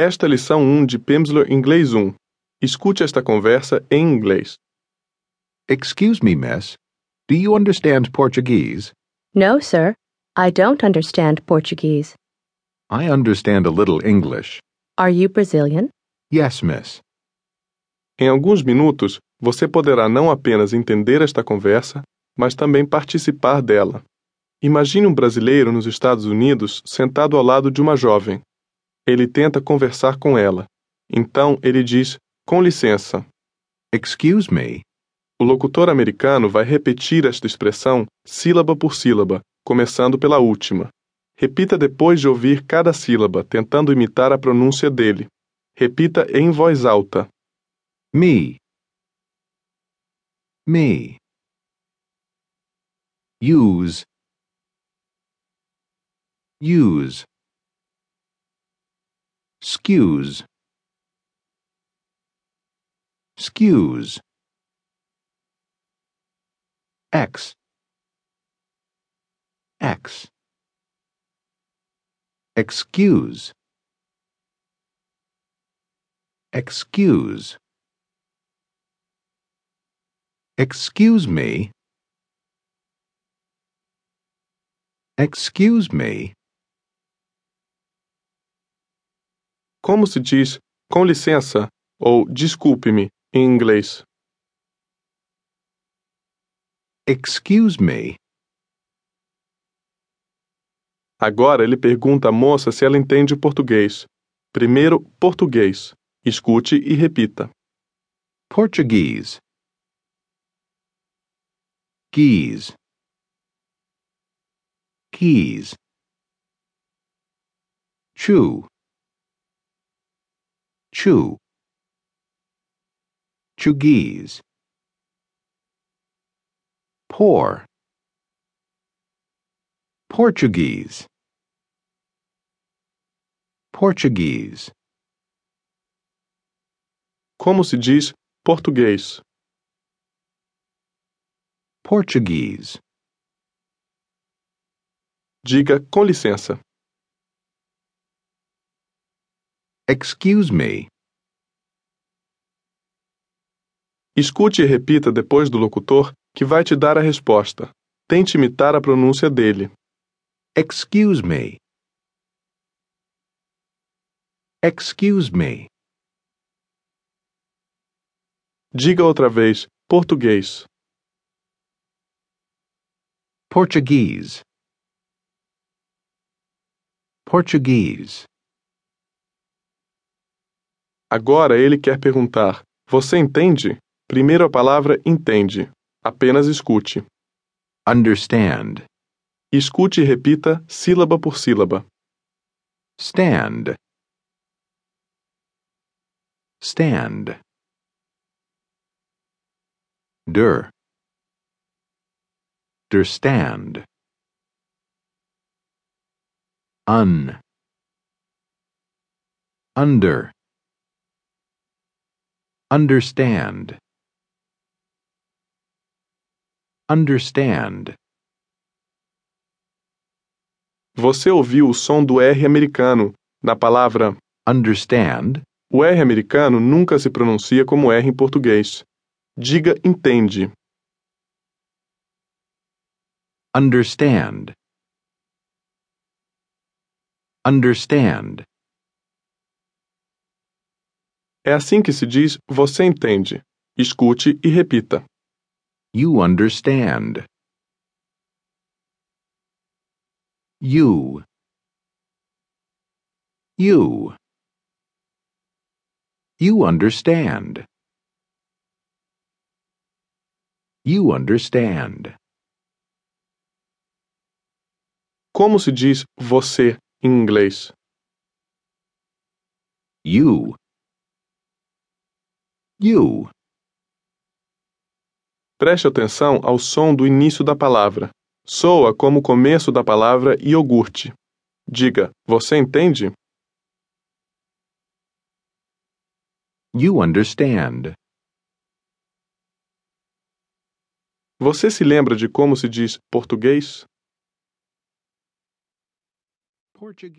Esta é a lição 1 de Pimsleur Inglês 1. Escute esta conversa em inglês. Excuse me, miss. Do you understand Portuguese? No, sir. I don't understand Portuguese. I understand a little English. Are you Brazilian? Yes, miss. Em alguns minutos, você poderá não apenas entender esta conversa, mas também participar dela. Imagine um brasileiro nos Estados Unidos sentado ao lado de uma jovem. Ele tenta conversar com ela. Então ele diz: Com licença. Excuse me. O locutor americano vai repetir esta expressão sílaba por sílaba, começando pela última. Repita depois de ouvir cada sílaba, tentando imitar a pronúncia dele. Repita em voz alta. Me. Me. Use. Use. Excuse. Excuse. X. X. Excuse. Excuse. Excuse me. Excuse me. Como se diz com licença ou desculpe-me em inglês? Excuse me. Agora ele pergunta à moça se ela entende português. Primeiro, português. Escute e repita. Portuguese. Keys. Keys. Chew. Chew. Chugese. Pour. Portuguese. Portuguese. Como se diz português? Portuguese. Diga com licença. Excuse me. Escute e repita depois do locutor que vai te dar a resposta. Tente imitar a pronúncia dele. Excuse me. Excuse me. Diga outra vez português. Portuguese. Portuguese. Agora ele quer perguntar: Você entende? Primeiro a palavra entende. Apenas escute. Understand. Escute e repita sílaba por sílaba. Stand. Stand. Der. Understand. Un. Under. Understand. Understand. Você ouviu o som do R americano na palavra. Understand. O R americano nunca se pronuncia como R em português. Diga entende. Understand. Understand. É assim que se diz você entende. Escute e repita. You understand. You. You. You understand. You understand. Como se diz você em inglês? You. You. Preste atenção ao som do início da palavra. Soa como o começo da palavra iogurte. Diga, você entende? You understand. Você se lembra de como se diz português? Portuguese.